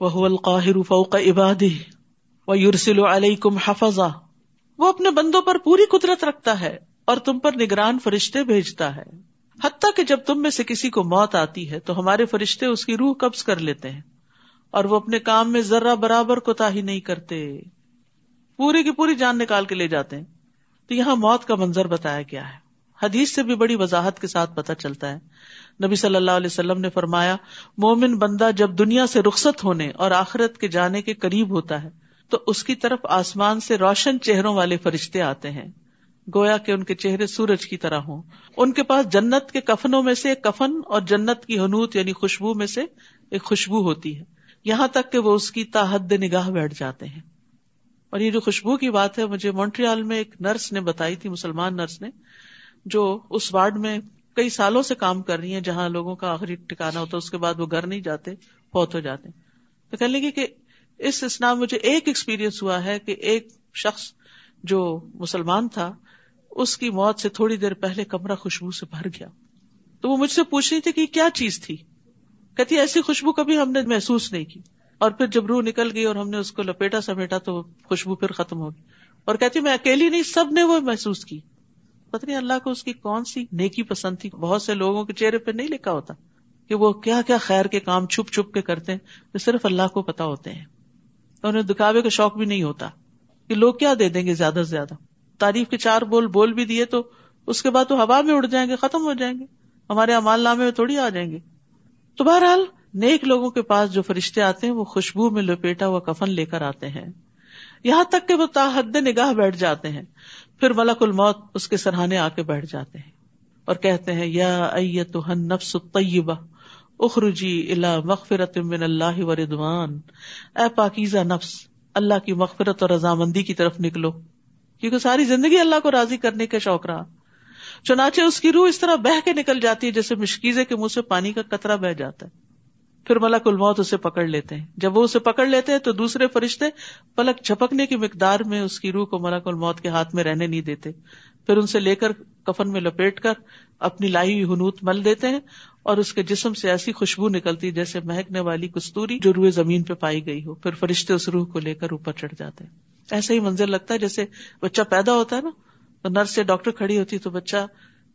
وہ القاہر فوق عبادی و یورسل علیہ وہ اپنے بندوں پر پوری قدرت رکھتا ہے اور تم پر نگران فرشتے بھیجتا ہے۔ حتیٰ کہ جب تم میں سے کسی کو موت آتی ہے تو ہمارے فرشتے اس کی روح قبض کر لیتے ہیں اور وہ اپنے کام میں ذرہ برابر کوتا ہی نہیں کرتے۔ پوری کی پوری جان نکال کے لے جاتے ہیں۔ تو یہاں موت کا منظر بتایا گیا ہے۔ حدیث سے بھی بڑی وضاحت کے ساتھ پتہ چلتا ہے نبی صلی اللہ علیہ وسلم نے فرمایا، مومن بندہ جب دنیا سے رخصت ہونے اور آخرت کے جانے کے قریب ہوتا ہے، تو اس کی طرف آسمان سے روشن چہروں والے فرشتے آتے ہیں۔ گویا کہ ان کے چہرے سورج کی طرح ہوں۔ ان کے پاس جنت کے کفنوں میں سے ایک کفن اور جنت کی حنوت یعنی خوشبو میں سے ایک خوشبو ہوتی ہے۔ یہاں تک کہ وہ اس کی تاحد نگاہ بیٹھ جاتے ہیں۔ اور یہ جو خوشبو کی بات ہے، مجھے مونٹریال میں ایک نرس نے بتائی تھی، مسلمان نرس نے، جو اس وارڈ میں کئی سالوں سے کام کر رہی ہیں، جہاں لوگوں کا آخری ٹھکانا ہوتا ہے، اس کے بعد وہ گھر نہیں جاتے بہت ہو جاتے تو کہنے لگے کہ اس اسلام مجھے ایک ایکسپیرئنس ہوا ہے کہ ایک شخص جو مسلمان تھا، اس کی موت سے تھوڑی دیر پہلے کمرہ خوشبو سے بھر گیا۔ تو وہ مجھ سے پوچھ رہی تھی کہ کیا چیز تھی؟ کہتی ایسی خوشبو کبھی ہم نے محسوس نہیں کی۔ اور پھر جب روح نکل گئی اور ہم نے اس کو لپیٹا سمیٹا تو خوشبو پھر ختم ہوگی اور کہتی میں اکیلی نہیں، سب نے وہ محسوس کی۔ پتہ نہیں اللہ کو اس کی کون سی نیکی پسند تھی؟ بہت سے لوگوں کے چہرے پہ نہیں لکھا ہوتا کہ وہ کیا کیا خیر کے کام چھپ چھپ کے کرتے ہیں جو صرف اللہ کو پتا ہوتے ہیں۔ انہیں دکھاوے کا شوق بھی نہیں ہوتا کہ لوگ کیا دے دیں گے زیادہ سے زیادہ۔ تعریف کے چار بول بول بھی دیے تو اس کے بعد تو ہوا میں اڑ جائیں گے، ختم ہو جائیں گے۔ ہمارے امال نامے میں تھوڑی آ جائیں گے۔ تو بہرحال نیک لوگوں کے پاس جو فرشتے آتے ہیں، وہ خوشبو میں لپیٹا ہوا کفن لے کر آتے ہیں۔ یہاں تک کہ وہ تاحد نگاہ بیٹھ جاتے ہیں۔ پھر ملک الموت اس کے سرحانے آ کے بیٹھ جاتے ہیں اور کہتے ہیں، یا تو نفس طیبہ اخرجی الا مغفرت من اللہ و ردوان اے پاکیزہ نفس، اللہ کی مغفرت اور رضامندی کی طرف نکلو۔ کیونکہ ساری زندگی اللہ کو راضی کرنے کا شوق رہا۔ چنانچہ اس کی روح اس طرح بہ کے نکل جاتی ہے جیسے مشکیزے کے منہ سے پانی کا قطرہ بہ جاتا ہے۔ پھر ملک الموت اسے پکڑ لیتے ہیں۔ جب وہ اسے پکڑ لیتے ہیں تو دوسرے فرشتے پلک جھپکنے کی مقدار میں اس کی روح کو ملک الموت کے ہاتھ میں رہنے نہیں دیتے۔ پھر ان سے لے کر کفن میں لپیٹ کر اپنی لائی ہوئی ہنوت مل دیتے ہیں اور اس کے جسم سے ایسی خوشبو نکلتی جیسے مہکنے والی کستوری جو روئے زمین پہ پائی گئی ہو۔ پھر فرشتے اس روح کو لے کر اوپر چڑھ جاتے ہیں۔ ایسا ہی منظر لگتا ہے جیسے بچہ پیدا ہوتا ہے نا۔ تو نرس سے ڈاکٹر کھڑی ہوتی تو بچہ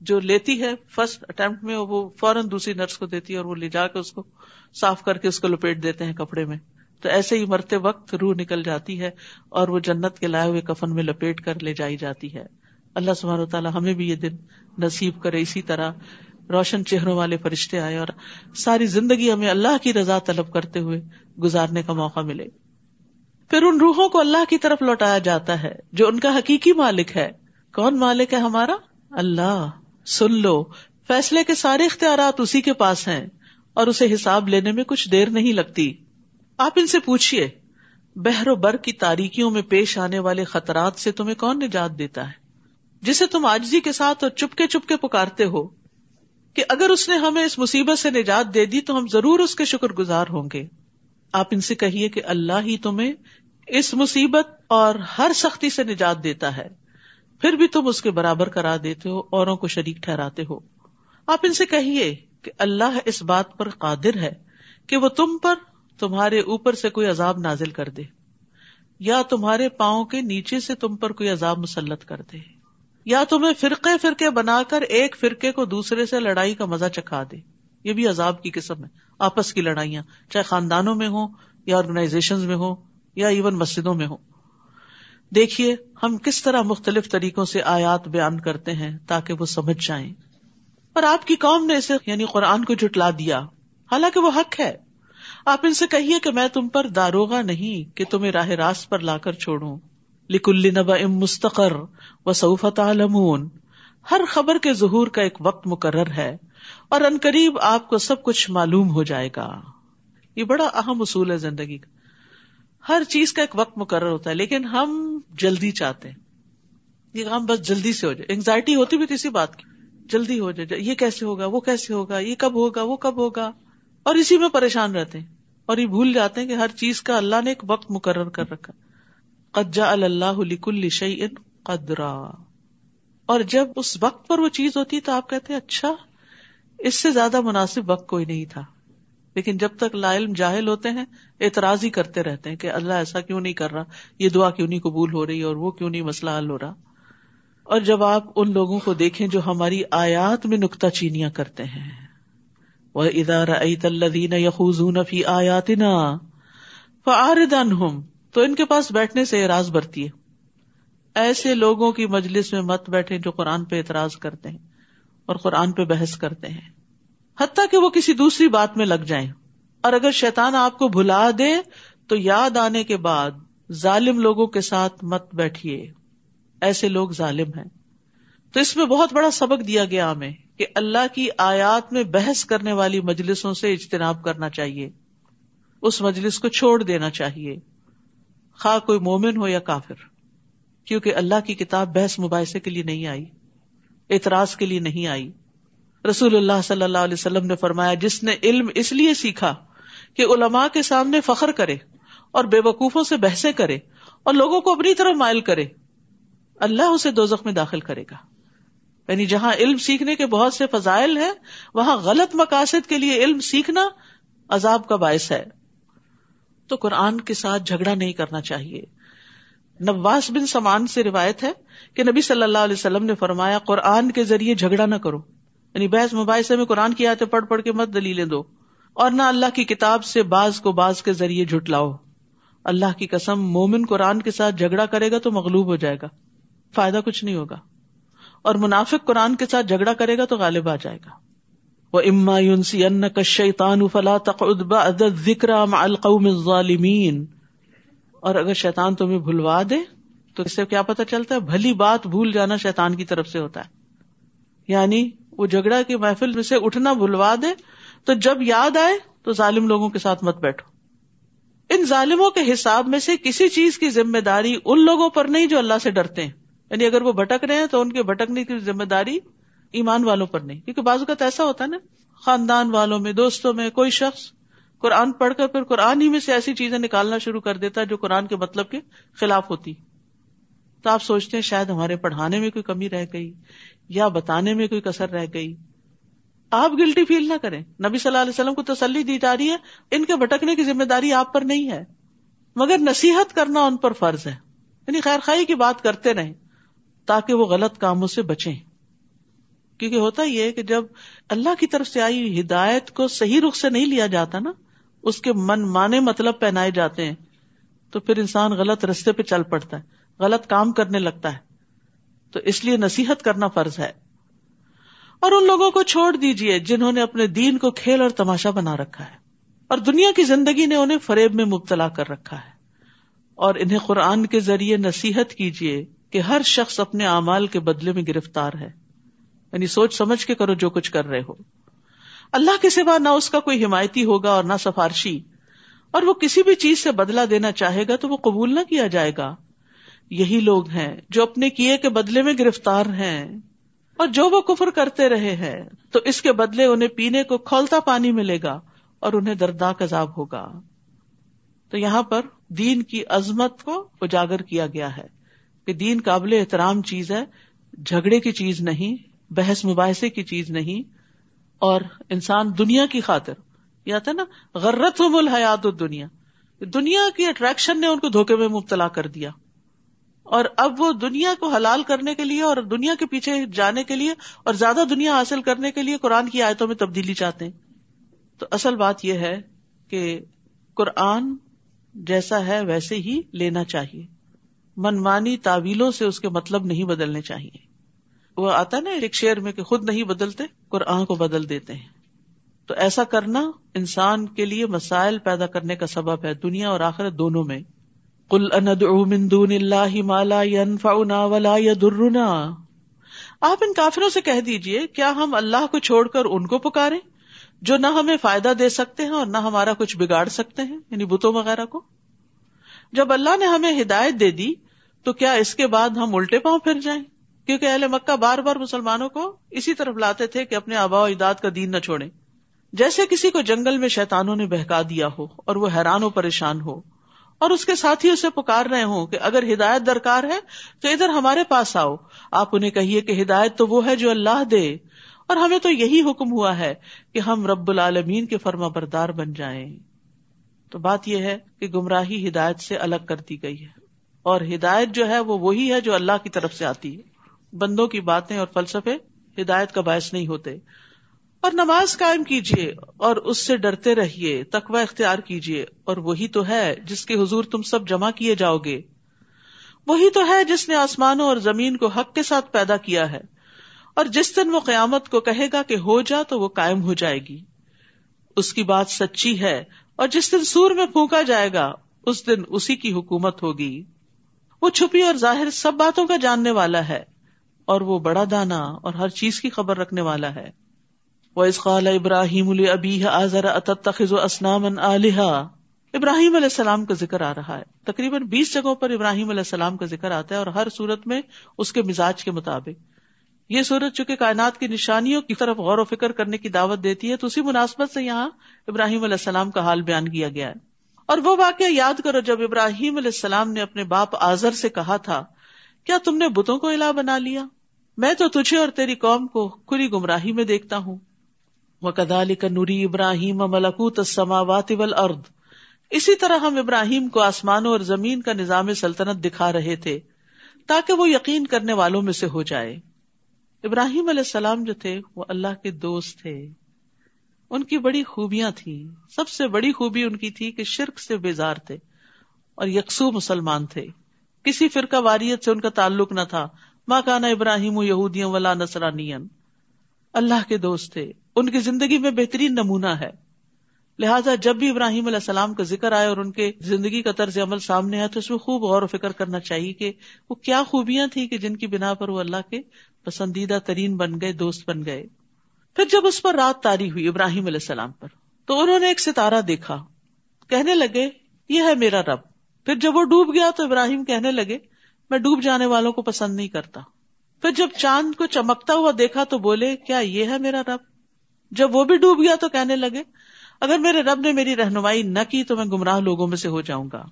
جو لیتی ہے فرسٹ اٹمپٹ میں وہ فوراً دوسری نرس کو دیتی ہے اور وہ لے جا کے اس کو صاف کر کے اس کو لپیٹ دیتے ہیں کپڑے میں۔ تو ایسے ہی مرتے وقت روح نکل جاتی ہے اور وہ جنت کے لائے ہوئے کفن میں لپیٹ کر لے جائی جاتی ہے۔ اللہ سبحانہ تعالیٰ ہمیں بھی یہ دن نصیب کرے اسی طرح۔ روشن چہروں والے فرشتے آئے اور ساری زندگی ہمیں اللہ کی رضا طلب کرتے ہوئے گزارنے کا موقع ملے۔ پھر ان روحوں کو اللہ کی طرف لوٹایا جاتا ہے، جو ان کا حقیقی مالک ہے۔ کون مالک ہے ہمارا؟ اللہ۔ سن لو، فیصلے کے سارے اختیارات اسی کے پاس ہیں، اور اسے حساب لینے میں کچھ دیر نہیں لگتی۔ آپ ان سے پوچھیے بہر و بر کی تاریکیوں میں پیش آنے والے خطرات سے تمہیں کون نجات دیتا ہے؟ جسے تم آجزی کے ساتھ اور چپکے چپکے پکارتے ہو، کہ اگر اس نے ہمیں اس مصیبت سے نجات دے دی تو ہم ضرور اس کے شکر گزار ہوں گے۔ آپ ان سے کہیے کہ اللہ ہی تمہیں اس مصیبت اور ہر سختی سے نجات دیتا ہے۔ پھر بھی تم اس کے برابر کرا دیتے ہو، اوروں کو شریک ٹھہراتے ہو۔ آپ ان سے کہیے کہ اللہ اس بات پر قادر ہے کہ وہ تم پر تمہارے اوپر سے کوئی عذاب نازل کر دے، یا تمہارے پاؤں کے نیچے سے تم پر کوئی عذاب مسلط کر دے، یا تمہیں فرقے فرقے بنا کر ایک فرقے کو دوسرے سے لڑائی کا مزہ چکھا دے۔ یہ بھی عذاب کی قسم ہے۔ آپس کی لڑائیاں چاہے خاندانوں میں ہوں یا آرگنائزیشن میں ہوں یا ایون مسجدوں میں ہوں۔ دیکھیے ہم کس طرح مختلف طریقوں سے آیات بیان کرتے ہیں تاکہ وہ سمجھ جائیں۔ اور آپ کی قوم نے اسے یعنی قرآن کو جٹلا دیا۔ حالانکہ وہ حق ہے۔ آپ ان سے کہیے کہ میں تم پر داروغ نہیں کہ تمہیں راہ راست پر لا کر چھوڑوں۔ لکل نبا ام مستقر و سعفت عالمون ہر خبر کے ظہور کا ایک وقت مقرر ہے اور ان قریب آپ کو سب کچھ معلوم ہو جائے گا۔ یہ بڑا اہم اصول ہے زندگی کا۔ ہر چیز کا ایک وقت مقرر ہوتا ہے، لیکن ہم جلدی چاہتے ہیں۔ یہ کام بس جلدی سے ہو جائے۔ انگزائٹی ہوتی بھی کسی بات کی، جلدی ہو جائے۔ یہ کیسے ہوگا؟ وہ کیسے ہوگا؟ یہ کب ہوگا؟ وہ کب ہوگا؟ اور اسی میں پریشان رہتے ہیں۔ اور یہ بھول جاتے ہیں کہ ہر چیز کا اللہ نے ایک وقت مقرر کر رکھا۔ قجا اللہ لکل شعی قدرا۔ اور جب اس وقت پر وہ چیز ہوتی ہے تو آپ کہتے اچھا اس سے زیادہ مناسب وقت کوئی نہیں تھا۔ لیکن جب تک لا علم جاہل ہوتے ہیں، اعتراض ہی کرتے رہتے ہیں کہ اللہ ایسا کیوں نہیں کر رہا، یہ دعا کیوں نہیں قبول ہو رہی اور وہ کیوں نہیں مسئلہ حل ہو رہا۔ اور جب آپ ان لوگوں کو دیکھیں جو ہماری آیات میں نکتہ چینیاں کرتے ہیں۔ وہ ادارہ الدین یخوزون فی آیات نا فردن ہوں تو ان کے پاس بیٹھنے سے اعراض برتی ہے۔ ایسے لوگوں کی مجلس میں مت بیٹھے جو قرآن پہ اعتراض کرتے ہیں اور قرآن پہ بحث کرتے ہیں۔ حتیٰ کہ وہ کسی دوسری بات میں لگ جائیں۔ اور اگر شیطان آپ کو بھلا دے، تو یاد آنے کے بعد ظالم لوگوں کے ساتھ مت بیٹھیے۔ ایسے لوگ ظالم ہیں۔ تو اس میں بہت بڑا سبق دیا گیا ہمیں کہ اللہ کی آیات میں بحث کرنے والی مجلسوں سے اجتناب کرنا چاہیے۔ اس مجلس کو چھوڑ دینا چاہیے۔ خواہ کوئی مومن ہو یا کافر۔ کیونکہ اللہ کی کتاب بحث مباحثے کے لیے نہیں آئی، اعتراض کے لیے نہیں آئی۔ رسول اللہ صلی اللہ علیہ وسلم نے فرمایا، جس نے علم اس لیے سیکھا کہ علماء کے سامنے فخر کرے اور بے وقوفوں سے بحثیں کرے اور لوگوں کو اپنی طرف مائل کرے، اللہ اسے دو میں داخل کرے گا۔ یعنی جہاں علم سیکھنے کے بہت سے فضائل ہیں، وہاں غلط مقاصد کے لیے علم سیکھنا عذاب کا باعث ہے۔ تو قرآن کے ساتھ جھگڑا نہیں کرنا چاہیے۔ نواس بن سمان سے روایت ہے کہ نبی صلی اللہ علیہ وسلم نے فرمایا، قرآن کے ذریعے جھگڑا نہ کرو۔ یعنی بحث مباحثے میں قرآن کی آتے پڑھ پڑھ کے مت دلیلیں دو اور نہ اللہ کی کتاب سے باز کو باز کے ذریعے جھٹلاؤ اللہ کی قسم، مومن قرآن کے ساتھ جھگڑا کرے گا تو مغلوب ہو جائے گا۔ فائدہ کچھ نہیں ہوگا۔ اور منافق قرآن کے ساتھ جھگڑا کرے گا تو غالب آ جائے گا۔ وہ اما یونسی ان کشیتان فلا ذکر القوم ظالمین اور اگر شیطان تمہیں بھلوا دے، تو اس سے کیا پتا چلتا ہے؟ بھلی بات بھول جانا شیطان کی طرف سے ہوتا ہے۔ یعنی وہ جھگڑا کی محفل میں سے اٹھنا بھلوا دے، تو جب یاد آئے تو ظالم لوگوں کے ساتھ مت بیٹھو۔ ان ظالموں کے حساب میں سے کسی چیز کی ذمہ داری ان لوگوں پر نہیں جو اللہ سے ڈرتے ہیں۔ یعنی اگر وہ بھٹک رہے ہیں تو ان کے بھٹکنے کی ذمہ داری ایمان والوں پر نہیں۔ کیونکہ بازو کا تو ایسا ہوتا ہے نا، خاندان والوں میں، دوستوں میں، کوئی شخص قرآن پڑھ کر پھر قرآن ہی میں سے ایسی چیزیں نکالنا شروع کر دیتا جو قرآن کے مطلب کے خلاف ہوتی۔ تو آپ سوچتے ہیں شاید ہمارے پڑھانے میں کوئی کمی رہ گئی۔ یا بتانے میں کوئی کسر رہ گئی۔ آپ گلٹی فیل نہ کریں۔ نبی صلی اللہ علیہ وسلم کو تسلی دی جا رہی ہے۔ ان کے بھٹکنے کی ذمہ داری آپ پر نہیں ہے۔ مگر نصیحت کرنا ان پر فرض ہے۔ یعنی خیر خائی کی بات کرتے رہیں تاکہ وہ غلط کاموں سے بچیں۔ کیونکہ ہوتا یہ کہ جب اللہ کی طرف سے آئی ہدایت کو صحیح رخ سے نہیں لیا جاتا نا، اس کے من مانے مطلب پہنائے جاتے ہیں، تو پھر انسان غلط رستے پہ چل پڑتا ہے، غلط کام کرنے لگتا ہے۔ تو اس لیے نصیحت کرنا فرض ہے۔ اور ان لوگوں کو چھوڑ دیجیے جنہوں نے اپنے دین کو کھیل اور تماشا بنا رکھا ہے۔ اور دنیا کی زندگی نے انہیں فریب میں مبتلا کر رکھا ہے۔ اور انہیں قرآن کے ذریعے نصیحت کیجیے کہ ہر شخص اپنے اعمال کے بدلے میں گرفتار ہے۔ یعنی سوچ سمجھ کے کرو جو کچھ کر رہے ہو۔ اللہ کے سوا نہ اس کا کوئی حمایتی ہوگا اور نہ سفارشی۔ اور وہ کسی بھی چیز سے بدلا دینا چاہے گا تو وہ قبول نہ کیا جائے گا۔ یہی لوگ ہیں جو اپنے کیے کے بدلے میں گرفتار ہیں اور جو وہ کفر کرتے رہے ہیں، تو اس کے بدلے انہیں پینے کو کھولتا پانی ملے گا اور انہیں دردناک عذاب ہوگا۔ تو یہاں پر دین کی عظمت کو اجاگر کیا گیا ہے کہ دین قابل احترام چیز ہے، جھگڑے کی چیز نہیں، بحث مباحثے کی چیز نہیں، اور انسان دنیا کی خاطر یا تھا نا غرت ہو مل حیات دنیا دنیا کی اٹریکشن نے ان کو دھوکے میں مبتلا کر دیا۔ اور اب وہ دنیا کو حلال کرنے کے لیے اور دنیا کے پیچھے جانے کے لیے اور زیادہ دنیا حاصل کرنے کے لیے قرآن کی آیتوں میں تبدیلی چاہتے ہیں۔ تو اصل بات یہ ہے کہ قرآن جیسا ہے ویسے ہی لینا چاہیے۔ منمانی تعویلوں سے اس کے مطلب نہیں بدلنے چاہیے۔ وہ آتا نا ایک شعر میں کہ خود نہیں بدلتے، قرآن کو بدل دیتے ہیں۔ تو ایسا کرنا انسان کے لیے مسائل پیدا کرنے کا سبب ہے، دنیا اور آخرت دونوں میں۔ کل من دون اللہ مالا ينفعنا ولا يضرنا آپ ان کافروں سے کہہ دیجیے، کیا ہم اللہ کو چھوڑ کر ان کو پکارے جو نہ ہمیں فائدہ دے سکتے ہیں اور نہ ہمارا کچھ بگاڑ سکتے ہیں یعنی بتوں وغیرہ کو۔ جب اللہ نے ہمیں ہدایت دے دی، تو کیا اس کے بعد ہم الٹے پاؤں پھر جائیں؟ کیونکہ اہل مکہ بار بار مسلمانوں کو اسی طرف لاتے تھے کہ اپنے آبا و اجداد کا دین نہ چھوڑے جیسے کسی کو جنگل میں شیتانوں نے بہکا دیا ہو اور وہ حیران و پریشان ہو اور اس کے ساتھ ہی اسے پکار رہے ہوں کہ اگر ہدایت درکار ہے تو ادھر ہمارے پاس آؤ۔ آپ انہیں کہیے کہ ہدایت تو وہ ہے جو اللہ دے۔ اور ہمیں تو یہی حکم ہوا ہے کہ ہم رب العالمین کے فرما بردار بن جائیں۔ تو بات یہ ہے کہ گمراہی ہدایت سے الگ کر دی گئی ہے۔ اور ہدایت جو ہے وہ وہی ہے جو اللہ کی طرف سے آتی ہے۔ بندوں کی باتیں اور فلسفے ہدایت کا باعث نہیں ہوتے۔ اور نماز قائم کیجیے اور اس سے ڈرتے رہیے، تقوی اختیار کیجیے اور وہی تو ہے جس کے حضور تم سب جمع کیے جاؤ گے۔ وہی تو ہے جس نے آسمانوں اور زمین کو حق کے ساتھ پیدا کیا ہے۔ اور جس دن وہ قیامت کو کہے گا کہ ہو جا تو وہ قائم ہو جائے گی۔ اس کی بات سچی ہے، اور جس دن سور میں پھونکا جائے گا، اس دن اسی کی حکومت ہوگی۔ وہ چھپی اور ظاہر سب باتوں کا جاننے والا ہے، اور وہ بڑا دانا اور ہر چیز کی خبر رکھنے والا ہے۔ وہ اسقال ابراہیم ابی آزر اتخذ اسنام علیہ ابراہیم علیہ السلام کا ذکر آ رہا ہے۔ تقریباً بیس جگہوں پر ابراہیم علیہ السلام کا ذکر آتا ہے اور ہر صورت میں اس کے مزاج کے مطابق۔ یہ صورت چونکہ کائنات کی نشانیوں کی طرف غور و فکر کرنے کی دعوت دیتی ہے، تو اسی مناسبت سے یہاں ابراہیم علیہ السلام کا حال بیان کیا گیا ہے۔ اور وہ واقعہ یاد کرو جب ابراہیم علیہ السلام نے اپنے باپ آزر سے کہا تھا، کیا تم نے بتوں کو الہ بنا لیا؟ میں تو تجھے اور تیری قوم کو کھلی گمراہی میں دیکھتا ہوں۔ وہ کدال کا نوری ابراہیم ملکوت السماوات والارض۔ اسی طرح ہم ابراہیم کو آسمانوں اور زمین کا نظام سلطنت دکھا رہے تھے تاکہ وہ یقین کرنے والوں میں سے ہو جائے۔ ابراہیم علیہ السلام جو تھے وہ اللہ کے دوست تھے۔ ان کی بڑی خوبیاں تھیں۔ سب سے بڑی خوبی ان کی تھی کہ شرک سے بیزار تھے اور یکسو مسلمان تھے۔ کسی فرقہ واریت سے ان کا تعلق نہ تھا۔ ماں کانا ابراہیم یہودیوں ولا نسرانی اللہ کے دوست تھے۔ ان کی زندگی میں بہترین نمونہ ہے۔ لہٰذا جب بھی ابراہیم علیہ السلام کا ذکر آئے اور ان کے زندگی کا طرز عمل سامنے آئے تو اس میں خوب غور و فکر کرنا چاہیے کہ وہ کیا خوبیاں تھیں کہ جن کی بنا پر وہ اللہ کے پسندیدہ ترین بن گئے، دوست بن گئے۔ پھر جب اس پر رات تاری ہوئی ابراہیم علیہ السلام پر تو انہوں نے ایک ستارہ دیکھا۔ کہنے لگے، یہ ہے میرا رب۔ پھر جب وہ ڈوب گیا تو ابراہیم کہنے لگے، میں ڈوب جانے والوں کو پسند نہیں کرتا۔ پھر جب چاند کو چمکتا ہوا دیکھا تو بولے، کیا یہ ہے میرا رب؟ جب وہ بھی ڈوب گیا تو کہنے لگے، اگر میرے رب نے میری رہنمائی نہ کی تو میں گمراہ لوگوں میں سے ہو جاؤں گا۔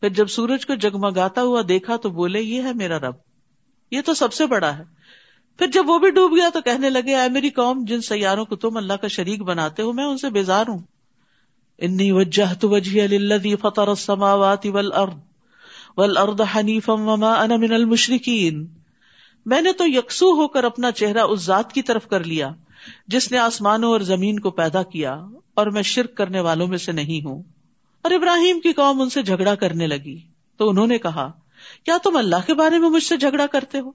پھر جب سورج کو جگمگاتا ہوا دیکھا تو بولے، یہ ہے میرا رب۔ یہ تو سب سے بڑا ہے۔ پھر جب وہ بھی ڈوب گیا تو کہنے لگے، اے میری قوم، جن سیاروں کو تم اللہ کا شریک بناتے ہو، میں ان سے بیزار ہوں۔ انی وجہ تو وجہ السماوات والارض والارض حنیفا وما انا من المشرکین۔ میں نے تو یکسو ہو کر اپنا چہرہ اس ذات کی طرف کر لیا۔ جس نے آسمانوں اور زمین کو پیدا کیا اور میں شرک کرنے والوں میں سے نہیں ہوں۔ اور ابراہیم کی قوم ان سے جھگڑا کرنے لگی۔ تو انہوں نے کہا، کیا تم اللہ کے بارے میں مجھ سے جھگڑا کرتے ہو؟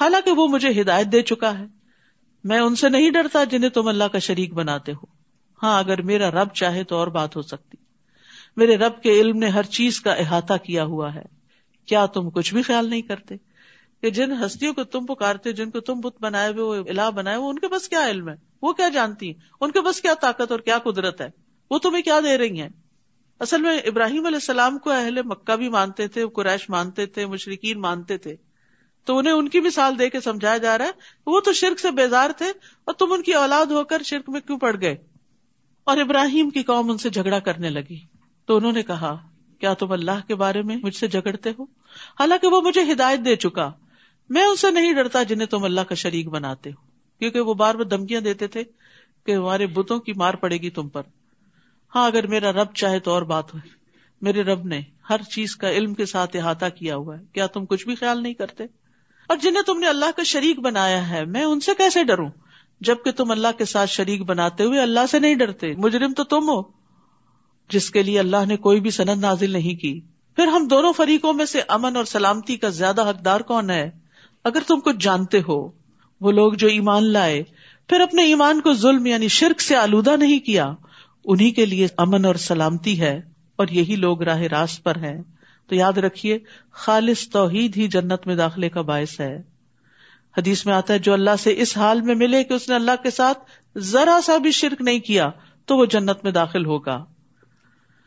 حالانکہ وہ مجھے ہدایت دے چکا ہے۔ میں ان سے نہیں ڈرتا جنہیں تم اللہ کا شریک بناتے ہو۔ ہاں اگر میرا رب چاہے تو اور بات ہو سکتی۔ میرے رب کے علم نے ہر چیز کا احاطہ کیا ہوا ہے۔ کیا تم کچھ بھی خیال نہیں کرتے؟ کہ جن ہستیوں کو تم پکارتے جن کو تم بت بنائے ہوئے وہ الہ بنائے وہ ان کے پاس کیا علم ہے؟ وہ کیا جانتی ہیں؟ ان کے پاس کیا طاقت اور کیا قدرت ہے؟ وہ تمہیں کیا دے رہی ہیں؟ اصل میں ابراہیم علیہ السلام کو اہل مکہ بھی مانتے تھے، قریش مانتے تھے مشرقین مانتے تھے۔ تو انہیں ان کی مثال دے کے سمجھایا جا رہا ہے، وہ تو شرک سے بیزار تھے اور تم ان کی اولاد ہو کر شرک میں کیوں پڑ گئے؟ اور ابراہیم کی قوم ان سے جھگڑا کرنے لگی۔ تو انہوں نے کہا، کیا تم اللہ کے بارے میں مجھ سے جھگڑتے ہو؟ حالانکہ وہ مجھے ہدایت دے چکا۔ میں ان سے نہیں ڈرتا جنہیں تم اللہ کا شریک بناتے ہو، کیونکہ وہ بار بار دھمکیاں دیتے تھے کہ ہمارے بتوں کی مار پڑے گی تم پر۔ ہاں اگر میرا رب چاہے تو اور بات ہو میرے رب نے ہر چیز کا علم کے ساتھ احاطہ کیا ہوا ہے۔ کیا تم کچھ بھی خیال نہیں کرتے؟ اور جنہیں تم نے اللہ کا شریک بنایا ہے، میں ان سے کیسے ڈروں؟ جبکہ تم اللہ کے ساتھ شریک بناتے ہوئے اللہ سے نہیں ڈرتے۔ مجرم تو تم ہو، جس کے لیے اللہ نے کوئی بھی سند نازل نہیں کی۔ پھر ہم دونوں فریقوں میں سے امن اور سلامتی کا زیادہ حقدار کون ہے؟ اگر تم کچھ جانتے ہو، وہ لوگ جو ایمان لائے، پھر اپنے ایمان کو ظلم یعنی شرک سے آلودہ نہیں کیا انہیں کے لیے امن اور سلامتی ہے اور یہی لوگ راہ راست پر ہیں۔ تو یاد رکھیے، خالص توحید ہی جنت میں داخلے کا باعث ہے۔ حدیث میں آتا ہے، جو اللہ سے اس حال میں ملے کہ اس نے اللہ کے ساتھ ذرا سا بھی شرک نہیں کیا، تو وہ جنت میں داخل ہوگا۔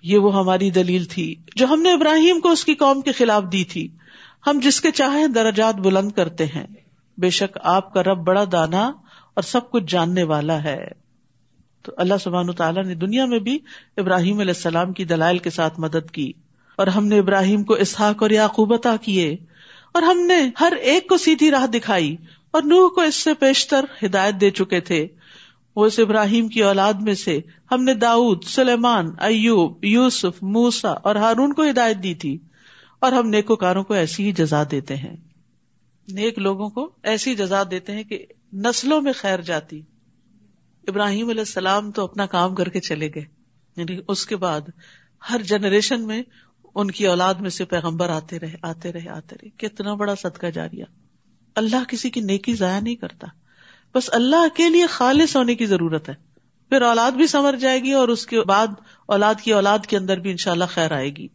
یہ وہ ہماری دلیل تھی، جو ہم نے ابراہیم کو اس کی قوم کے خلاف دی تھی۔ ہم جس کے چاہیں درجات بلند کرتے ہیں۔ بے شک آپ کا رب بڑا دانا اور سب کچھ جاننے والا ہے۔ تو اللہ سبحان تعالیٰ نے دنیا میں بھی ابراہیم علیہ السلام کی دلائل کے ساتھ مدد کی اور ہم نے ابراہیم کو اسحاق اور یعقوب عطا کیے اور ہم نے ہر ایک کو سیدھی راہ دکھائی اور نوح کو اس سے پیشتر ہدایت دے چکے تھے۔ وہ اس ابراہیم کی اولاد میں سے ہم نے داؤد، سلیمان، ایوب، یوسف موسا اور ہارون کو ہدایت دی تھی۔ اور ہم نیکوکاروں کو ایسی ہی جزا دیتے ہیں۔ نیک لوگوں کو ایسی جزا دیتے ہیں کہ نسلوں میں خیر جاتی۔ ابراہیم علیہ السلام تو اپنا کام کر کے چلے گئے۔ یعنی اس کے بعد ہر جنریشن میں ان کی اولاد میں سے پیغمبر آتے رہے آتے رہے آتے رہے۔ کتنا بڑا صدقہ جاریہ۔ اللہ کسی کی نیکی ضائع نہیں کرتا۔ بس اللہ کے لیے خالص ہونے کی ضرورت ہے۔ پھر اولاد بھی سمر جائے گی اور اس کے بعد اولاد کی اولاد کے اندر بھی انشاء اللہ خیر آئے گی۔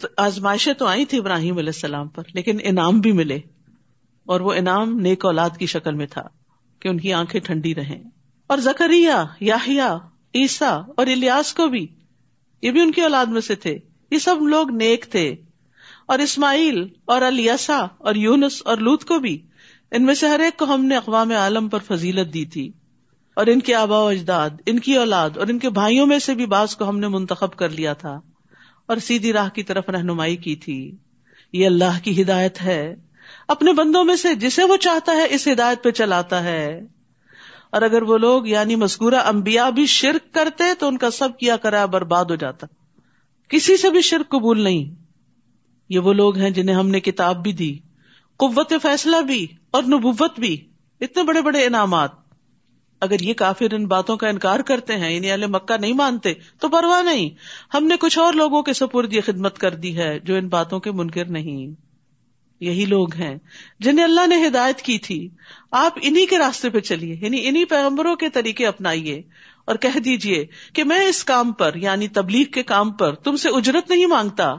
تو آزمائشیں تو آئی تھی ابراہیم علیہ السلام پر، لیکن انعام بھی ملے۔ اور وہ انعام نیک اولاد کی شکل میں تھا کہ ان کی آنکھیں ٹھنڈی رہیں۔ اور زکریا یاہیا عیسا اور الیاس کو بھی، یہ بھی ان کی اولاد میں سے تھے۔ یہ سب لوگ نیک تھے۔ اور اسماعیل اور الیسا اور یونس اور لوت کو بھی، ان میں سے ہر ایک کو ہم نے اقوام عالم پر فضیلت دی تھی۔ اور ان کے آبا و اجداد، ان کی اولاد اور ان کے بھائیوں میں سے بھی بعض کو ہم نے منتخب کر لیا تھا۔ اور سیدھی راہ کی طرف رہنمائی کی تھی۔ یہ اللہ کی ہدایت ہے۔ اپنے بندوں میں سے جسے وہ چاہتا ہے اس ہدایت پہ چلاتا ہے۔ اور اگر وہ لوگ یعنی مذکورہ انبیاء بھی شرک کرتے تو ان کا سب کیا کرا برباد ہو جاتا۔ کسی سے بھی شرک قبول نہیں۔ یہ وہ لوگ ہیں جنہیں ہم نے کتاب بھی دی، قوت فیصلہ بھی اور نبوت بھی۔ اتنے بڑے بڑے انعامات۔ اگر یہ کافر ان باتوں کا انکار کرتے ہیں یعنی اہل مکہ نہیں مانتے، تو پرواہ نہیں۔ ہم نے کچھ اور لوگوں کے سپرد یہ خدمت کر دی ہے جو ان باتوں کے منکر نہیں۔ یہی لوگ ہیں جنہیں اللہ نے ہدایت کی تھی۔ آپ انہیں کے راستے پہ چلیے یعنی انہیں پیغمبروں کے طریقے اپنائیے اور کہہ دیجیے کہ میں اس کام پر یعنی تبلیغ کے کام پر تم سے اجرت نہیں مانگتا۔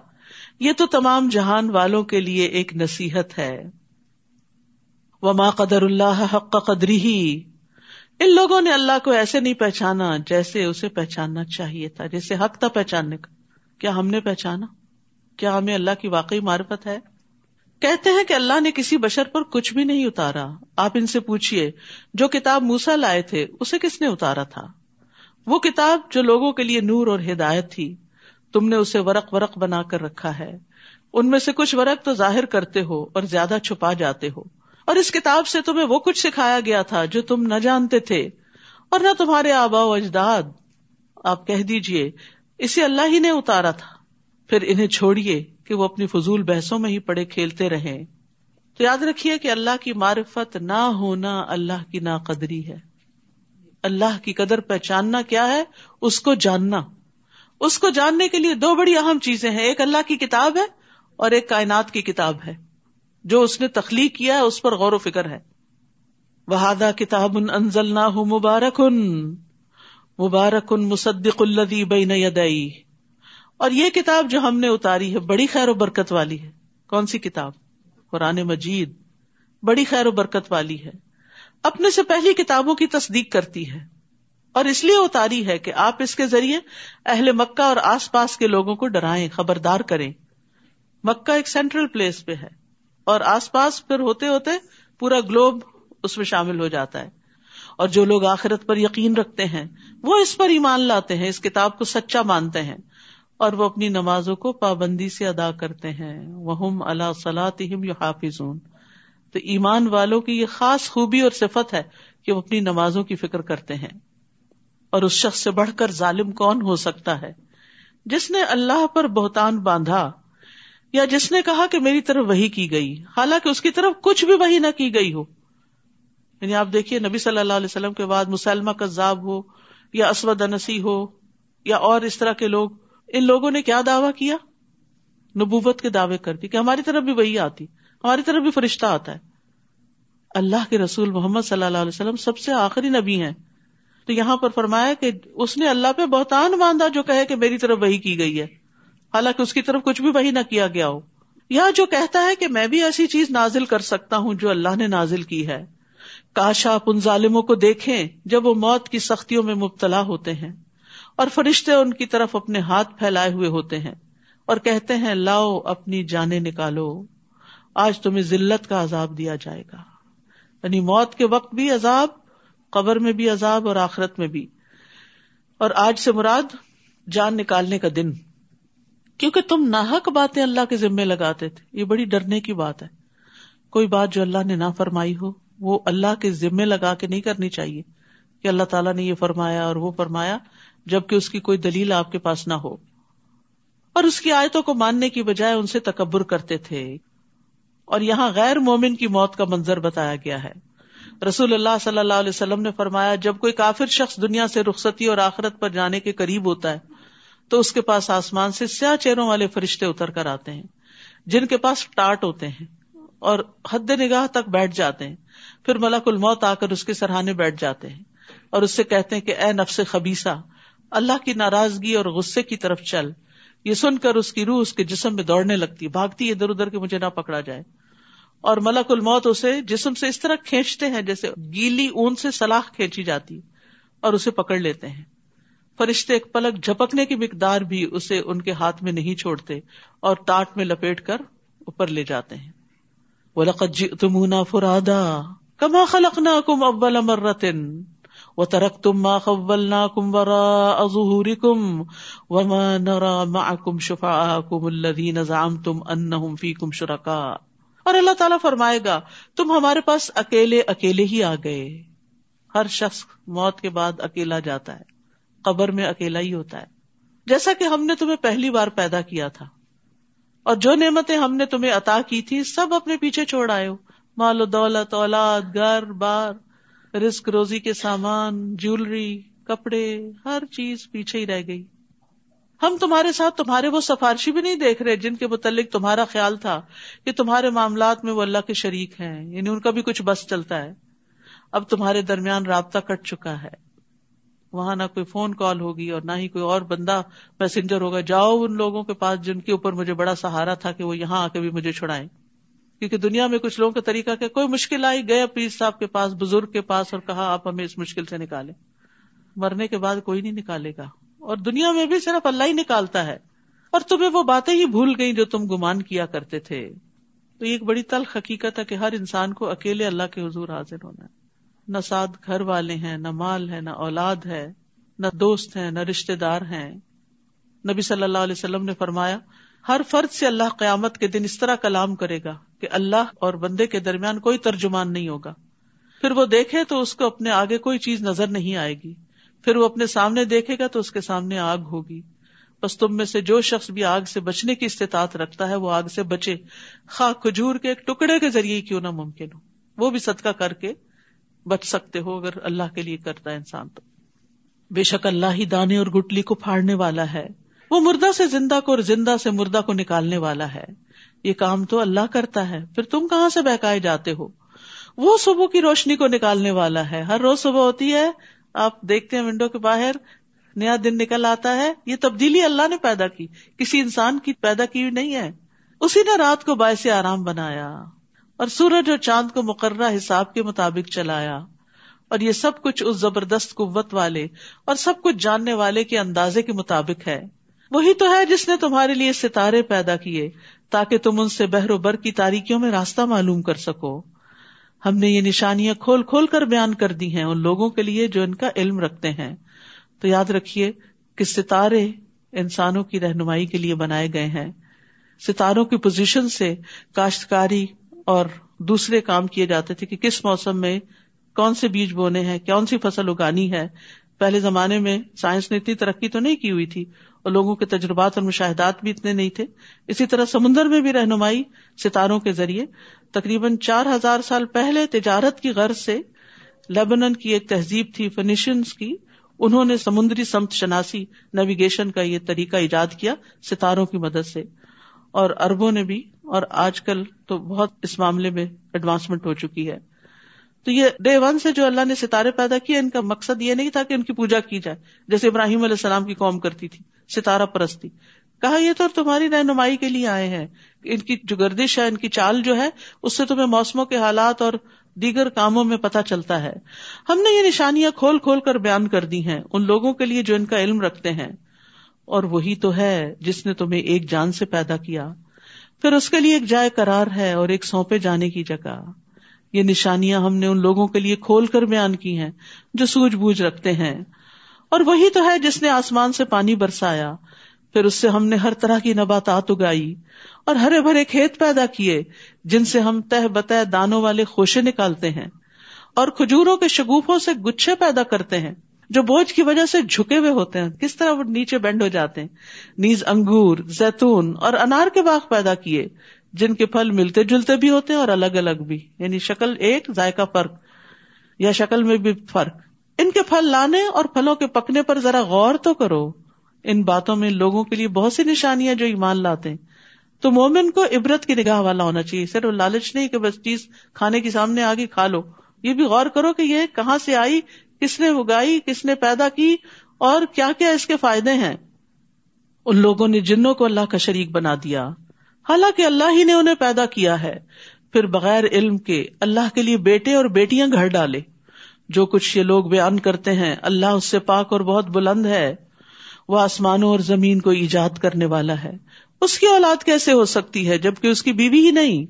یہ تو تمام جہان والوں کے لیے ایک نصیحت ہے۔ وما قدر اللہ حق قدری ہی ان لوگوں نے اللہ کو ایسے نہیں پہچانا جیسے اسے پہچاننا چاہیے تھا، جیسے حق تھا پہچاننے کا۔ کیا ہم نے پہچانا؟ کیا ہمیں اللہ کی واقعی معرفت ہے؟ کہتے ہیں کہ اللہ نے کسی بشر پر کچھ بھی نہیں اتارا۔ آپ ان سے پوچھیے جو کتاب موسا لائے تھے، اسے کس نے اتارا تھا؟ وہ کتاب جو لوگوں کے لیے نور اور ہدایت تھی، تم نے اسے ورق ورق بنا کر رکھا ہے۔ ان میں سے کچھ ورق تو ظاہر کرتے ہو اور زیادہ چھپا جاتے ہو۔ اور اس کتاب سے تمہیں وہ کچھ سکھایا گیا تھا جو تم نہ جانتے تھے اور نہ تمہارے آبا و اجداد۔ آپ کہہ دیجیے اسے اللہ ہی نے اتارا تھا۔ پھر انہیں چھوڑیے کہ وہ اپنی فضول بحثوں میں ہی پڑے کھیلتے رہے تو یاد رکھیے کہ اللہ کی معرفت نہ ہونا اللہ کی نا قدری ہے۔ اللہ کی قدر پہچاننا کیا ہے؟ اس کو جاننا۔ اس کو جاننے کے لیے دو بڑی اہم چیزیں ہیں۔ ایک اللہ کی کتاب ہے اور ایک کائنات کی کتاب ہے۔ جو اس نے تخلیق کیا ہے، اس پر غور و فکر ہے۔ وہادا کتاب انزل نہ مبارک ان مبارک ان مصدق الدی بین یدئی اور یہ کتاب جو ہم نے اتاری ہے، بڑی خیر و برکت والی ہے۔ کون سی کتاب؟ قرآن مجید۔ بڑی خیر و برکت والی ہے۔ اپنے سے پہلی کتابوں کی تصدیق کرتی ہے۔ اور اس لیے اتاری ہے کہ آپ اس کے ذریعے اہل مکہ اور آس پاس کے لوگوں کو ڈرائیں، خبردار کریں۔ مکہ ایک سینٹرل پلیس پہ ہے۔ اور آس پاس پھر ہوتے ہوتے پورا گلوب اس میں شامل ہو جاتا ہے۔ اور جو لوگ آخرت پر یقین رکھتے ہیں، وہ اس پر ایمان لاتے ہیں، اس کتاب کو سچا مانتے ہیں۔ اور وہ اپنی نمازوں کو پابندی سے ادا کرتے ہیں۔ وہ اللہ صلاحم یو حافظ تو ایمان والوں کی یہ خاص خوبی اور صفت ہے کہ وہ اپنی نمازوں کی فکر کرتے ہیں۔ اور اس شخص سے بڑھ کر ظالم کون ہو سکتا ہے؟ جس نے اللہ پر بہتان باندھا یا جس نے کہا کہ میری طرف وہی کی گئی، حالانکہ اس کی طرف کچھ بھی وہی نہ کی گئی ہو۔ یعنی آپ دیکھیے، نبی صلی اللہ علیہ وسلم کے بعد مسلمہ کذاب ہو، یا اسود انسی ہو، یا اور اس طرح کے لوگ، ان لوگوں نے کیا دعویٰ کیا؟ نبوت کے دعوے کرتی کہ ہماری طرف بھی وہی آتی، ہماری طرف بھی فرشتہ آتا ہے۔ اللہ کے رسول محمد صلی اللہ علیہ وسلم سب سے آخری نبی ہیں۔ تو یہاں پر فرمایا کہ اس نے اللہ پہ بہتان باندھا جو کہے کہ میری طرف وہی کی گئی ہے۔ حالانکہ اس کی طرف کچھ بھی وہی نہ کیا گیا ہو۔ یا جو کہتا ہے کہ میں بھی ایسی چیز نازل کر سکتا ہوں جو اللہ نے نازل کی ہے۔ کاش آپ ان ظالموں کو دیکھیں جب وہ موت کی سختیوں میں مبتلا ہوتے ہیں اور فرشتے ان کی طرف اپنے ہاتھ پھیلائے ہوئے ہوتے ہیں اور کہتے ہیں، لاؤ اپنی جانیں نکالو۔ آج تمہیں ذلت کا عذاب دیا جائے گا۔ یعنی موت کے وقت بھی عذاب، قبر میں بھی عذاب اور آخرت میں بھی۔ اور آج سے مراد جان نکالنے کا دن۔ کیونکہ تم ناحک باتیں اللہ کے ذمے لگاتے تھے۔ یہ بڑی ڈرنے کی بات ہے۔ کوئی بات جو اللہ نے نہ فرمائی ہو، وہ اللہ کے ذمے لگا کے نہیں کرنی چاہیے۔ کہ اللہ تعالیٰ نے یہ فرمایا اور وہ فرمایا، جبکہ اس کی کوئی دلیل آپ کے پاس نہ ہو۔ اور اس کی آیتوں کو ماننے کی بجائے ان سے تکبر کرتے تھے۔ اور یہاں غیر مومن کی موت کا منظر بتایا گیا ہے۔ رسول اللہ صلی اللہ علیہ وسلم نے فرمایا، جب کوئی کافر شخص دنیا سے رخصتی اور آخرت پر جانے کے قریب ہوتا ہے تو اس کے پاس آسمان سے سیاہ چہروں والے فرشتے اتر کر آتے ہیں، جن کے پاس ٹاٹ ہوتے ہیں اور حد نگاہ تک بیٹھ جاتے ہیں۔ پھر ملک الموت آ کر اس کے سرحانے بیٹھ جاتے ہیں اور اس سے کہتے ہیں کہ اے نفس خبیسا اللہ کی ناراضگی اور غصے کی طرف چل۔ یہ سن کر اس کی روح اس کے جسم میں دوڑنے لگتی، بھاگتی، ادھر ادھر کے مجھے نہ پکڑا جائے۔ اور ملک الموت اسے جسم سے اس طرح کھینچتے ہیں جیسے گیلی اون سے سلاخ کھینچی جاتی اور اسے پکڑ لیتے ہیں۔ فرشتے ایک پلک جھپکنے کی مقدار بھی اسے ان کے ہاتھ میں نہیں چھوڑتے اور ٹاٹ میں لپیٹ کر اوپر لے جاتے ہیں۔ وہ لقت جی تمنا فرادا کما خلق نہ کم ابل امرتن وہ ترک تم ماں قبل نا کم ورا ازہوری کم وما نرا ما کم شفا کم الدین نظام تم ان فی کم شرکا اور اللہ تعالیٰ فرمائے گا، تم ہمارے پاس اکیلے اکیلے ہی آ گئے۔ ہر شخص موت کے بعد اکیلا جاتا ہے۔ قبر میں اکیلا ہی ہوتا ہے۔ جیسا کہ ہم نے تمہیں پہلی بار پیدا کیا تھا۔ اور جو نعمتیں ہم نے تمہیں عطا کی تھی، سب اپنے پیچھے چھوڑ آئے ہو۔ مال و دولت، اولاد، گھر، بار رسک روزی کے سامان جیولری کپڑے، ہر چیز پیچھے ہی رہ گئی۔ ہم تمہارے ساتھ تمہارے وہ سفارشی بھی نہیں دیکھ رہے جن کے متعلق تمہارا خیال تھا کہ تمہارے معاملات میں وہ اللہ کے شریک ہیں۔ یعنی ان کا بھی کچھ بس چلتا ہے۔ اب تمہارے درمیان رابطہ کٹ چکا ہے۔ وہاں نہ کوئی فون کال ہوگی اور نہ ہی کوئی اور بندہ میسنجر ہوگا۔ جاؤ ان لوگوں کے پاس جن کے اوپر مجھے بڑا سہارا تھا کہ وہ یہاں آ کے بھی مجھے چھڑائیں۔ کیونکہ دنیا میں کچھ لوگوں کا طریقہ کہ کوئی مشکل آئی گئے پیر صاحب کے پاس، بزرگ کے پاس اور کہا، آپ ہمیں اس مشکل سے نکالے مرنے کے بعد کوئی نہیں نکالے گا۔ اور دنیا میں بھی صرف اللہ ہی نکالتا ہے۔ اور تمہیں وہ باتیں ہی بھول گئی جو تم گمان کیا کرتے تھے۔ تو یہ ایک بڑی تلخ حقیقت ہے کہ ہر انسان کو اکیلے اللہ کے حضور حاضر ہونا ہے۔ نہ ساتھ گھر والے ہیں، نہ مال ہے، نہ اولاد ہے، نہ دوست ہیں، نہ رشتے دار ہیں۔ نبی صلی اللہ علیہ وسلم نے فرمایا، ہر فرد سے اللہ قیامت کے دن اس طرح کلام کرے گا کہ اللہ اور بندے کے درمیان کوئی ترجمان نہیں ہوگا۔ پھر وہ دیکھے تو اس کو اپنے آگے کوئی چیز نظر نہیں آئے گی۔ پھر وہ اپنے سامنے دیکھے گا تو اس کے سامنے آگ ہوگی۔ بس تم میں سے جو شخص بھی آگ سے بچنے کی استطاعت رکھتا ہے، وہ آگ سے بچے خا کھجور کے ایک ٹکڑے کے ذریعے کیوں نہ ممکن ہو؟ وہ بھی صدقہ کر کے بچ سکتے ہو اگر اللہ کے لیے کرتا ہے انسان تو۔ بے شک اللہ ہی دانے اور گٹلی کو پھاڑنے والا ہے۔ وہ مردہ سے زندہ کو اور زندہ سے مردہ کو نکالنے والا ہے۔ یہ کام تو اللہ کرتا ہے۔ پھر تم کہاں سے بہکائے جاتے ہو؟ وہ صبح کی روشنی کو نکالنے والا ہے۔ ہر روز صبح ہوتی ہے۔ آپ دیکھتے ہیں ونڈو کے باہر۔ نیا دن نکل آتا ہے۔ یہ تبدیلی اللہ نے پیدا کی۔ کسی انسان کی پیدا کی نہیں ہے۔ اسی نے رات کو باعث آرام بنایا۔ اور سورج اور چاند کو مقررہ حساب کے مطابق چلایا۔ اور یہ سب کچھ اس زبردست قوت والے اور سب کچھ جاننے والے کے اندازے کے مطابق ہے۔ وہی تو ہے جس نے تمہارے لیے ستارے پیدا کیے تاکہ تم ان سے بہرو بر کی تاریخیوں میں راستہ معلوم کر سکو۔ ہم نے یہ نشانیاں کھول کھول کر بیان کر دی ہیں ان لوگوں کے لیے جو ان کا علم رکھتے ہیں۔ تو یاد رکھیے کہ ستارے انسانوں کی رہنمائی کے لیے بنائے گئے ہیں۔ ستاروں کی پوزیشن سے کاشتکاری اور دوسرے کام کیے جاتے تھے کہ کس موسم میں کون سے بیج بونے ہیں، کون سی فصل اگانی ہے۔ پہلے زمانے میں سائنس نے اتنی ترقی تو نہیں کی ہوئی تھی اور لوگوں کے تجربات اور مشاہدات بھی اتنے نہیں تھے۔ اسی طرح سمندر میں بھی رہنمائی ستاروں کے ذریعے تقریباً چار ہزار سال پہلے تجارت کی غرض سے لیبنن کی ایک تہذیب تھی فنیشنس کی۔ انہوں نے سمندری سمت شناسی نیویگیشن کا یہ طریقہ ایجاد کیا ستاروں کی مدد سے۔ اور اربوں نے بھی، اور آج کل تو بہت اس معاملے میں ایڈوانسمنٹ ہو چکی ہے۔ تو یہ ڈے ون سے جو اللہ نے ستارے پیدا کیے، ان کا مقصد یہ نہیں تھا کہ ان کی پوجا کی جائے، جیسے ابراہیم علیہ السلام کی قوم کرتی تھی، ستارہ پرستی کہا یہ تو تمہاری رہنمائی کے لیے آئے ہیں۔ ان کی جو گردش ہے، ان کی چال جو ہے، اس سے تمہیں موسموں کے حالات اور دیگر کاموں میں پتہ چلتا ہے۔ ہم نے یہ نشانیاں کھول کھول کر بیان کر دی ہیں۔ ان لوگوں کے لیے جو ان کا علم رکھتے ہیں۔ اور وہی تو ہے جس نے تمہیں ایک جان سے پیدا کیا۔ پھر اس کے لیے ایک جائے قرار ہے اور ایک سونپے جانے کی جگہ۔ یہ نشانیاں ہم نے ان لوگوں کے لیے کھول کر بیان کی ہیں جو سوج بوجھ رکھتے ہیں۔ اور وہی تو ہے جس نے آسمان سے پانی برسایا۔ پھر اس سے ہم نے ہر طرح کی نباتات اگائی اور ہرے بھرے کھیت پیدا کیے جن سے ہم تہ بتہ دانوں والے خوشے نکالتے ہیں اور کھجوروں کے شگوفوں سے گچھے پیدا کرتے ہیں۔ جو بوجھ کی وجہ سے جھکے ہوئے ہوتے ہیں، کس طرح وہ نیچے بینڈ ہو جاتے ہیں؟ نیز انگور، زیتون اور انار کے باغ پیدا کیے، جن کے پھل ملتے جلتے بھی ہوتے ہیں اور الگ الگ بھی۔ یعنی شکل ایک، ذائقہ فرق، یا شکل میں بھی فرق۔ ان کے پھل لانے اور پھلوں کے پکنے پر ذرا غور تو کرو۔ ان باتوں میں لوگوں کے لیے بہت سی نشانیاں جو ایمان لاتے ہیں۔ تو مومن کو عبرت کی نگاہ والا ہونا چاہیے۔ صرف لالچ نہیں کہ بس چیز کھانے کے سامنے آگے کھا لو۔ یہ بھی غور کرو کہ یہ کہاں سے آئی کس نے اگائی، کس نے پیدا کی، اور کیا کیا اس کے فائدے ہیں؟ ان لوگوں نے جنوں کو اللہ کا شریک بنا دیا۔ حالانکہ اللہ ہی نے انہیں پیدا کیا ہے۔ پھر بغیر علم کے اللہ کے لیے بیٹے اور بیٹیاں گھر ڈالے۔ جو کچھ یہ لوگ بیان کرتے ہیں، اللہ اس سے پاک اور بہت بلند ہے۔ وہ آسمانوں اور زمین کو ایجاد کرنے والا ہے۔ اس کی اولاد کیسے ہو سکتی ہے جبکہ اس کی بیوی ہی نہیں؟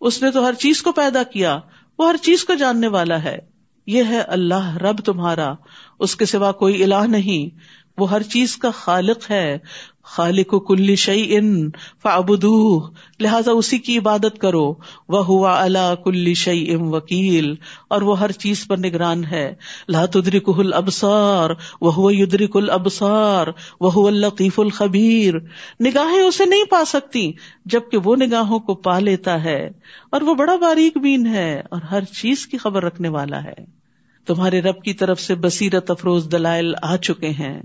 اس نے تو ہر چیز کو پیدا کیا۔ وہ ہر چیز کو جاننے والا ہے۔ یہ ہے اللہ رب تمہارا، اس کے سوا کوئی الہ نہیں، وہ ہر چیز کا خالق ہے۔ خالق و کل شعی ان فابدو لہٰذا اسی کی عبادت کرو۔ وہ ہوا اللہ کل شعی ام وکیل، اور وہ ہر چیز پر نگران ہے۔ لاتری کل ابسار وہ یدری کل ابسار وہ القیف الخبیر۔ نگاہیں اسے نہیں پا سکتی، جبکہ وہ نگاہوں کو پا لیتا ہے۔ اور وہ بڑا باریک بین ہے، اور ہر چیز کی خبر رکھنے والا ہے۔ تمہارے رب کی طرف سے بصیرت افروز دلائل آ چکے ہیں۔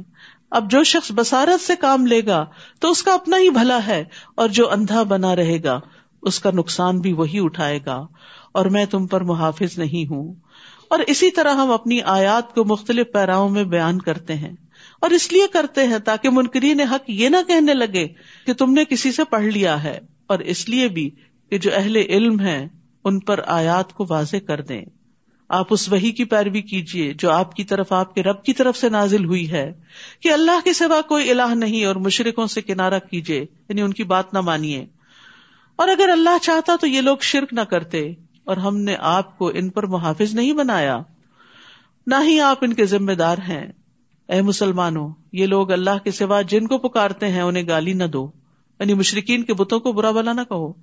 اب جو شخص بسارت سے کام لے گا تو اس کا اپنا ہی بھلا ہے اور جو اندھا بنا رہے گا، اس کا نقصان بھی وہی اٹھائے گا اور میں تم پر محافظ نہیں ہوں۔ اور اسی طرح ہم اپنی آیات کو مختلف پیراؤں میں بیان کرتے ہیں اور اس لیے کرتے ہیں تاکہ منکرین حق یہ نہ کہنے لگے کہ تم نے کسی سے پڑھ لیا ہے اور اس لیے بھی کہ جو اہل علم ہے ان پر آیات کو واضح کر دیں۔ آپ اس وہی کی پیروی کیجیے جو آپ کی طرف، آپ کے رب کی طرف سے نازل ہوئی ہے کہ اللہ کے سوا کوئی الہ نہیں اور مشرقوں سے کنارہ کیجیے یعنی ان کی بات نہ مانیے۔ اور اگر اللہ چاہتا تو یہ لوگ شرک نہ کرتے اور ہم نے آپ کو ان پر محافظ نہیں بنایا۔ نہ ہی آپ ان کے ذمہ دار ہیں۔ اے مسلمانوں، یہ لوگ اللہ کے سوا جن کو پکارتے ہیں انہیں گالی نہ دو۔ یعنی مشرقین کے بتوں کو برا بلا نہ کہو۔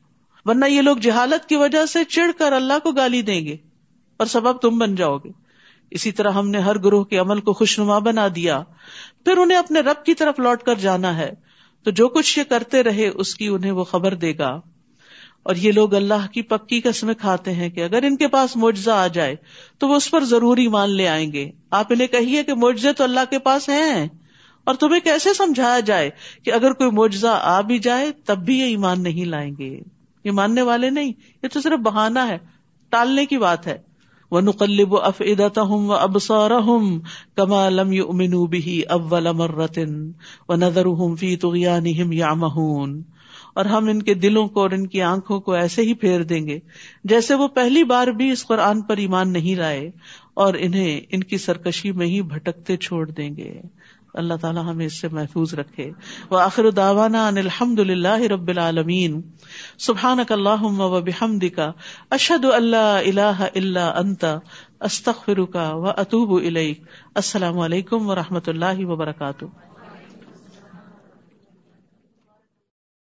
ورنہ یہ لوگ جہالت کی وجہ سے چڑھ کر اللہ کو گالی دیں گے۔ اور سبب تم بن جاؤ گے۔ اسی طرح ہم نے ہر گروہ کے عمل کو خوشنما بنا دیا۔ پھر انہیں اپنے رب کی طرف لوٹ کر جانا ہے۔ تو جو کچھ یہ کرتے رہے، اس کی انہیں وہ خبر دے گا۔ اور یہ لوگ اللہ کی پکی قسمیں کھاتے ہیں کہ اگر ان کے پاس معجزہ آ جائے، تو وہ اس پر ضروری مان لے آئیں گے۔ آپ انہیں کہیے کہ معجزے تو اللہ کے پاس ہیں۔ اور تمہیں کیسے سمجھایا جائے کہ اگر کوئی معجزہ آ بھی جائے، تب بھی یہ ایمان نہیں لائیں گے۔ یہ ماننے والے نہیں، یہ تو صرف بہانا ہے، ٹالنے کی بات ہے۔ وہ نقلب افعدت ہوں و ابسار ہوں کما لم یو امنو بھی اول مرتن و نظر ہوں فی یا مہون اور ہم ان کے دلوں کو اور ان کی آنکھوں کو ایسے ہی پھیر دیں گے جیسے وہ پہلی بار بھی اس قرآن پر ایمان نہیں لائے اور انہیں ان کی سرکشی میں ہی بھٹکتے چھوڑ دیں گے۔ اللہ تعالیٰ ہمیں اس سے محفوظ رکھے۔ وہ آخر داوانا ان الحمد للہ رب العالمین۔ سبحان اللہ و بحمد کا اشد اللہ اللہ اللہ انتا استخر کا و اطوب السلام علیکم و رحمۃ اللہ وبرکاتہ۔